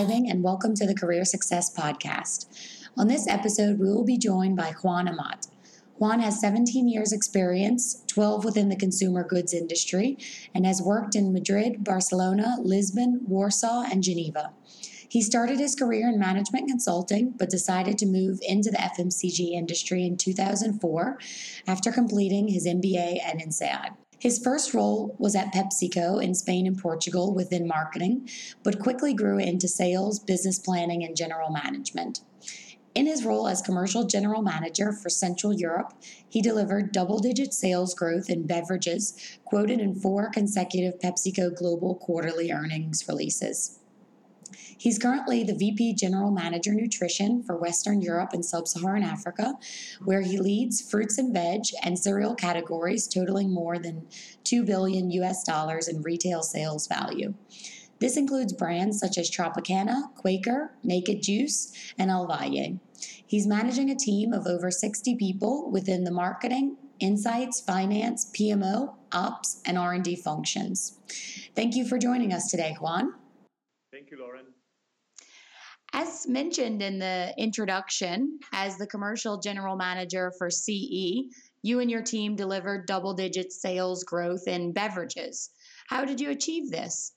and welcome to the Career Success Podcast. On this episode, we will be joined by Juan Amat. Juan has 17 years' experience, 12 within the consumer goods industry, and has worked in Madrid, Barcelona, Lisbon, Warsaw, and Geneva. He started his career in management consulting, but decided to move into the FMCG industry in 2004 after completing his MBA at INSEAD. His first role was at PepsiCo in Spain and Portugal within marketing, but quickly grew into sales, business planning, and general management. In his role as commercial general manager for Central Europe, he delivered double digit sales growth in beverages, quoted in four consecutive PepsiCo Global quarterly earnings releases. He's currently the VP General Manager Nutrition for Western Europe and Sub Saharan Africa, where he leads fruits and veg and cereal categories totaling more than 2 billion US dollars in retail sales value. This includes brands such as Tropicana, Quaker, Naked Juice, and Alvalle. He's managing a team of over 60 people within the marketing, insights, finance, PMO, ops, and R&D functions. Thank you for joining us today, Juan. Thank you, Lauren. As mentioned in the introduction, as the commercial general manager for CE, you and your team delivered double digit sales growth in beverages. How did you achieve this?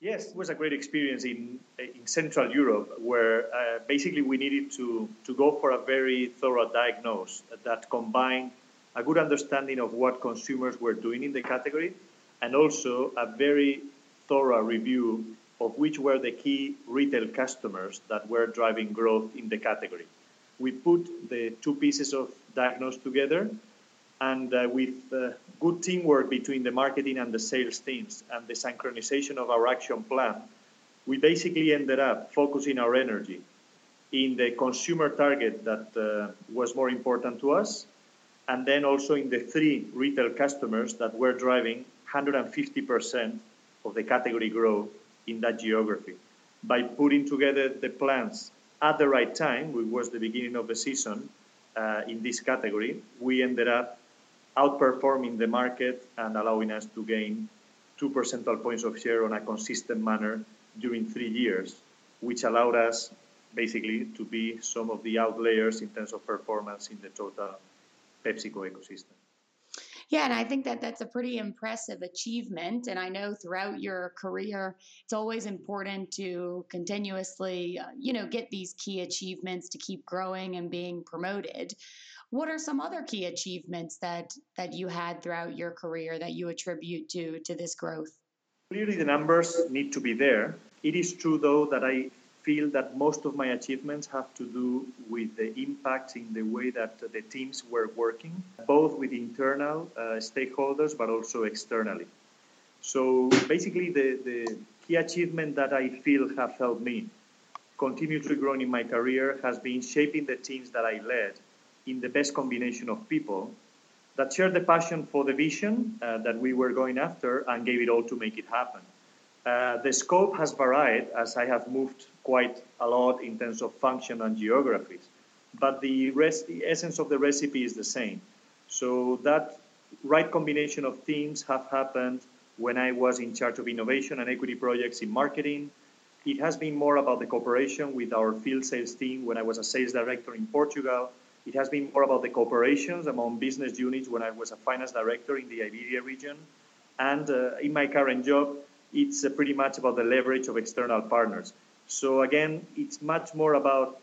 Yes, it was a great experience in, in Central Europe where uh, basically we needed to, to go for a very thorough diagnosis that combined a good understanding of what consumers were doing in the category and also a very thorough review of which were the key retail customers that were driving growth in the category. We put the two pieces of diagnosis together, and uh, with uh, good teamwork between the marketing and the sales teams and the synchronization of our action plan, we basically ended up focusing our energy in the consumer target that uh, was more important to us, and then also in the three retail customers that were driving 150% of the category growth in that geography. By putting together the plans at the right time, which was the beginning of the season uh, in this category, we ended up outperforming the market and allowing us to gain two percentage points of share on a consistent manner during three years, which allowed us basically to be some of the outliers in terms of performance in the total PepsiCo ecosystem. Yeah, and I think that that's a pretty impressive achievement. And I know throughout your career, it's always important to continuously, uh, you know, get these key achievements to keep growing and being promoted. What are some other key achievements that that you had throughout your career that you attribute to to this growth? Clearly, the numbers need to be there. It is true, though, that I feel that most of my achievements have to do with the impact in the way that the teams were working, both with internal uh, stakeholders but also externally. So basically, the, the key achievement that I feel have helped me continue to grow in my career has been shaping the teams that I led in the best combination of people that shared the passion for the vision uh, that we were going after and gave it all to make it happen. Uh, the scope has varied as I have moved quite a lot in terms of function and geographies, but the, rest, the essence of the recipe is the same. So that right combination of themes have happened when I was in charge of innovation and equity projects in marketing. It has been more about the cooperation with our field sales team when I was a sales director in Portugal. It has been more about the cooperations among business units when I was a finance director in the Iberia region. And uh, in my current job, it's uh, pretty much about the leverage of external partners. So again, it's much more about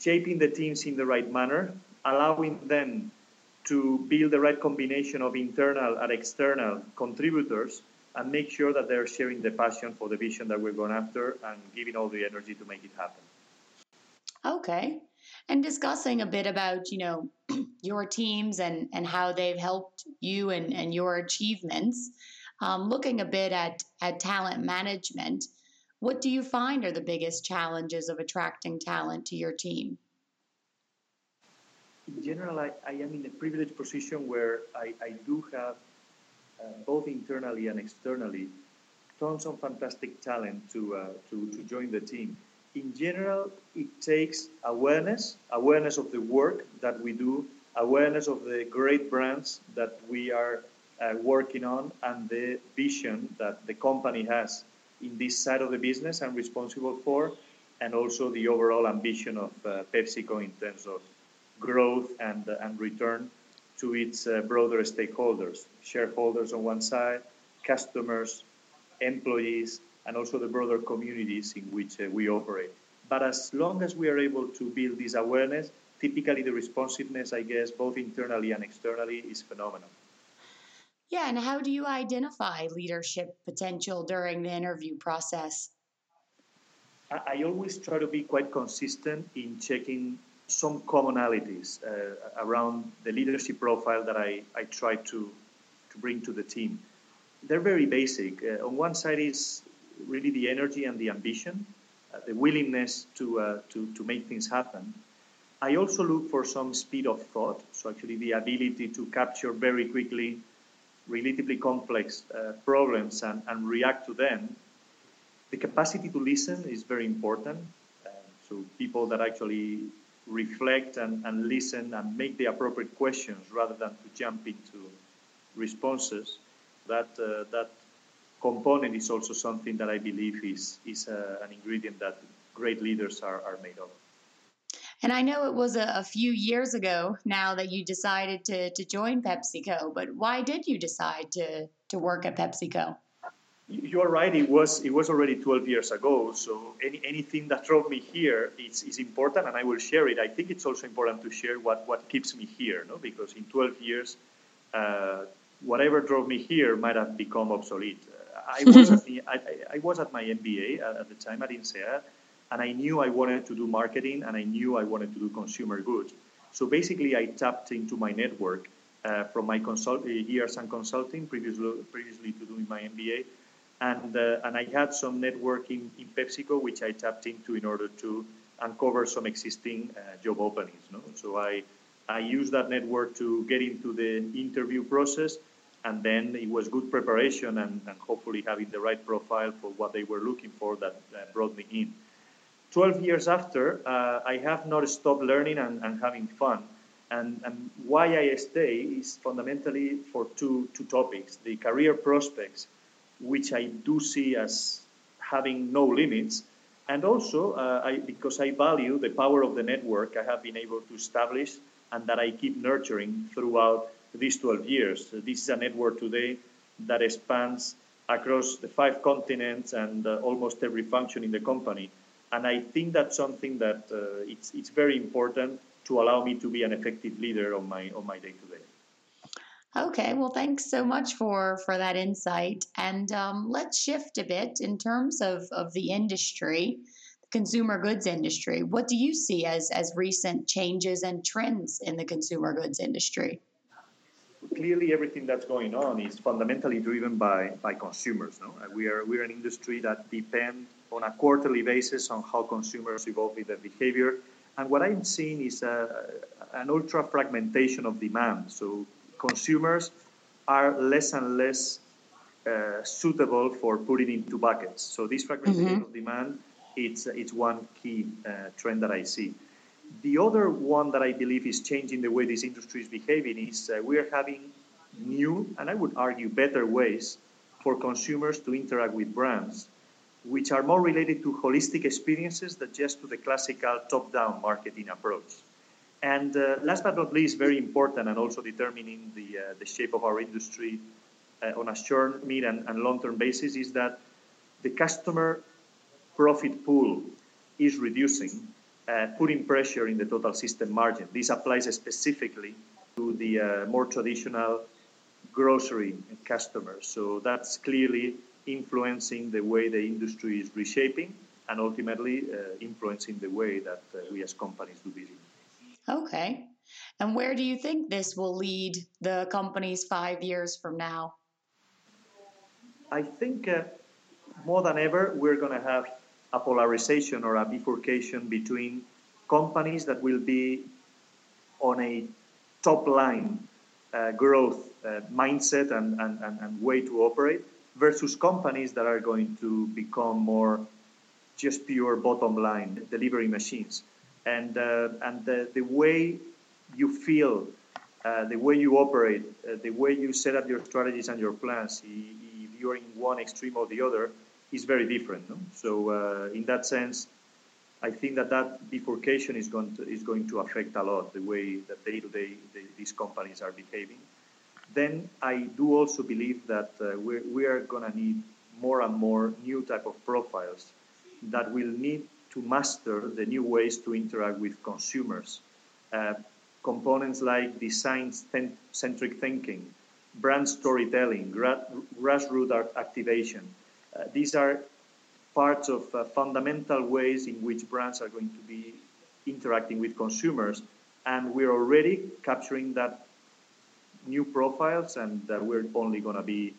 shaping the teams in the right manner, allowing them to build the right combination of internal and external contributors and make sure that they're sharing the passion for the vision that we're going after and giving all the energy to make it happen. Okay. And discussing a bit about, you know, your teams and, and how they've helped you and, and your achievements um, looking a bit at, at talent management, what do you find are the biggest challenges of attracting talent to your team? In general, I, I am in a privileged position where I, I do have, uh, both internally and externally, tons of fantastic talent to, uh, to, to join the team. In general, it takes awareness, awareness of the work that we do, awareness of the great brands that we are uh, working on and the vision that the company has in this side of the business I'm responsible for, and also the overall ambition of uh, PepsiCo in terms of growth and, uh, and return to its uh, broader stakeholders, shareholders on one side, customers, employees, and also the broader communities in which uh, we operate. But as long as we are able to build this awareness, typically the responsiveness, I guess, both internally and externally, is phenomenal. Yeah, and how do you identify leadership potential during the interview process? I, always try to be quite consistent in checking some commonalities uh, around the leadership profile that I, I try to, to bring to the team. They're very basic. Uh, on one side is really the energy and the ambition, uh, the willingness to, uh, to, to make things happen. I also look for some speed of thought, so actually the ability to capture very quickly relatively complex uh, problems and, and react to them. The capacity to listen is very important. Uh, so people that actually reflect and, and listen and make the appropriate questions rather than to jump into responses. That uh, that component is also something that I believe is is uh, an ingredient that great leaders are, are made of. And I know it was a, a, few years ago now that you decided to, to join PepsiCo, but why did you decide to, to work at PepsiCo? You're right. It was it was already 12 years ago. So any, anything that drove me here is, is important, and I will share it. I think it's also important to share what, what keeps me here, no? Because in 12 years, uh, whatever drove me here might have become obsolete. I was at the, I, I, was at my MBA at the time at INSEAD, and I knew I wanted to do marketing and I knew I wanted to do consumer goods. So basically, I tapped into my network uh, from my consult- uh, years and consulting previously, previously to doing my MBA, and uh, and I had some networking in PepsiCo which I tapped into in order to uncover some existing uh, job openings. No? So I I used that network to get into the interview process, and then it was good preparation and, and hopefully having the right profile for what they were looking for that brought me in. 12 years after, uh, I have not stopped learning and, and having fun. And, and, why I stay is fundamentally for two, two topics the career prospects, which I do see as having no limits, and also uh, I, because I value the power of the network I have been able to establish and that I keep nurturing throughout these 12 years. So this is a network today that spans across the five continents and uh, almost every function in the company and I think that's something that uh, it's it's very important to allow me to be an effective leader on my on my day to day. Okay, well, thanks so much for for that insight, and um, let's shift a bit in terms of of the industry, the consumer goods industry. What do you see as as recent changes and trends in the consumer goods industry? Clearly, everything that's going on is fundamentally driven by by consumers. No, we are we're an industry that depends on a quarterly basis on how consumers evolve with their behavior. And what I'm seeing is a, an ultra fragmentation of demand. So consumers are less and less uh, suitable for putting into buckets. So this fragmentation mm-hmm. of demand, it's, it's one key uh, trend that I see. The other one that I believe is changing the way this industry is behaving is uh, we are having new, and I would argue better ways for consumers to interact with brands which are more related to holistic experiences than just to the classical top-down marketing approach. And uh, last but not least, very important and also determining the, uh, the shape of our industry uh, on a short, mid, and, and long-term basis is that the customer profit pool is reducing, uh, putting pressure in the total system margin. This applies specifically to the uh, more traditional grocery customers. So that's clearly influencing the way the industry is reshaping and ultimately uh, influencing the way that uh, we as companies do business. Okay. And where do you think this will lead the companies five years from now? I think uh, more than ever, we're going to have a polarization or a bifurcation between companies that will be on a top line uh, growth uh, mindset and, and, and, and way to operate versus companies that are going to become more just pure bottom line delivery machines. And, uh, and the, the way you feel, uh, the way you operate, uh, the way you set up your strategies and your plans, if you're in one extreme or the other, is very different. No? So uh, in that sense, I think that that bifurcation is going to, is going to affect a lot the way that day to day these companies are behaving. Then I do also believe that uh, we're, we are going to need more and more new type of profiles that will need to master the new ways to interact with consumers. Uh, components like design-centric thinking, brand storytelling, grassroots activation. Uh, these are parts of uh, fundamental ways in which brands are going to be interacting with consumers, and we're already capturing that new profiles, and uh, we're only going to be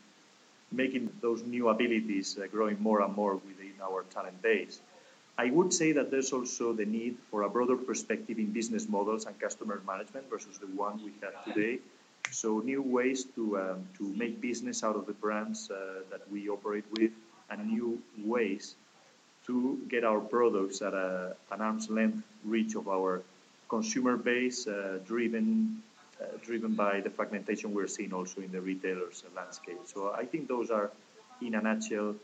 making those new abilities growing more and more within our talent base. I would say that there's also the need for a broader perspective in business models and customer management versus the one we have today. So new ways to um, to make business out of the brands uh, that we operate with, and new ways to get our products at a, an arm's length reach of our consumer base, uh, driven uh, driven by the fragmentation we're seeing also in the retailers landscape. So I think those are, in a nutshell,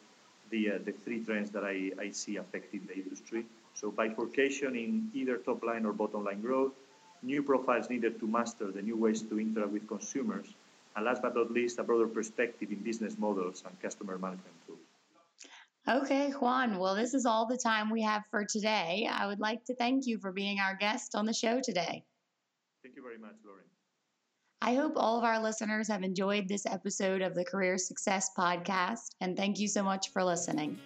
the uh, the three trends that I, I see affecting the industry. So bifurcation in either top line or bottom line growth, new profiles needed to master the new ways to interact with consumers, and last but not least, a broader perspective in business models and customer management. Okay, Juan. Well, this is all the time we have for today. I would like to thank you for being our guest on the show today. Thank you very much, Lauren. I hope all of our listeners have enjoyed this episode of the Career Success Podcast, and thank you so much for listening.